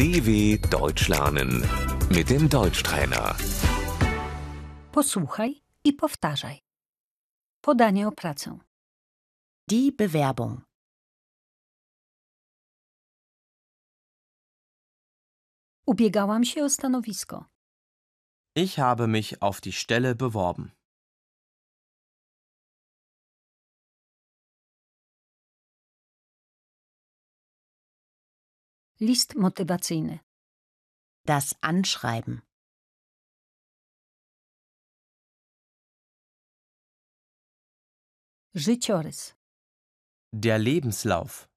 DW Deutsch lernen mit dem Deutschtrainer. Posłuchaj i powtarzaj. Podanie o pracę. Die Bewerbung. Ubiegałam się o stanowisko. Ich habe mich auf die Stelle beworben. List motywacyjny. Das Anschreiben. Życiorys. Der Lebenslauf.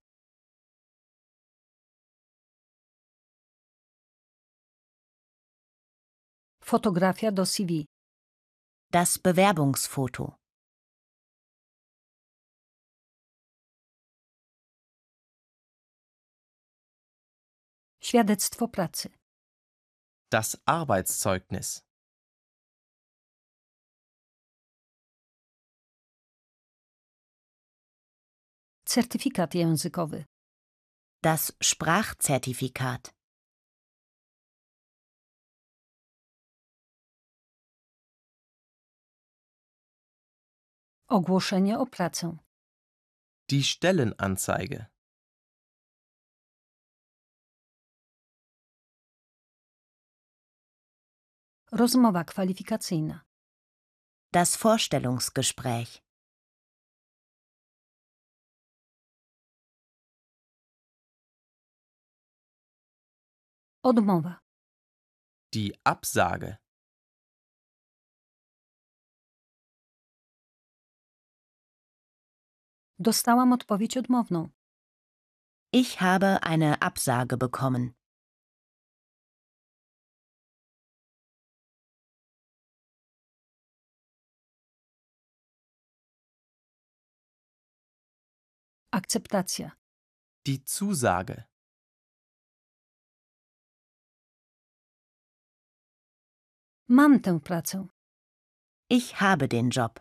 Fotografia do CV. Das Bewerbungsfoto. Świadectwo pracy. Das Arbeitszeugnis. Certyfikat językowy. Das Sprachzertifikat. Ogłoszenie o pracę. Die Stellenanzeige. Rozmowa kwalifikacyjna. Das Vorstellungsgespräch. Odmowa. Die Absage. Dostałam odpowiedź odmowną. Ich habe eine Absage bekommen. Akceptacja. Die Zusage. Mam tę pracę. Ich habe den Job.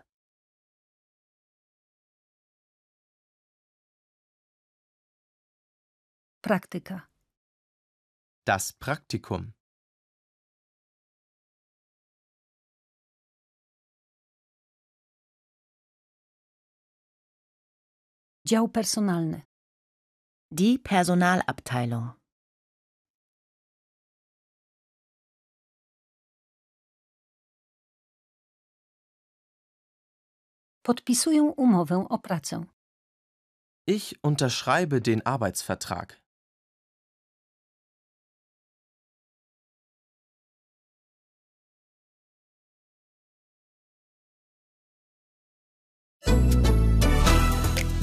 Praktyka. Das Praktikum. Dział personalny. Die Personalabteilung. Podpisuję umowę o pracę. Ich unterschreibe den Arbeitsvertrag.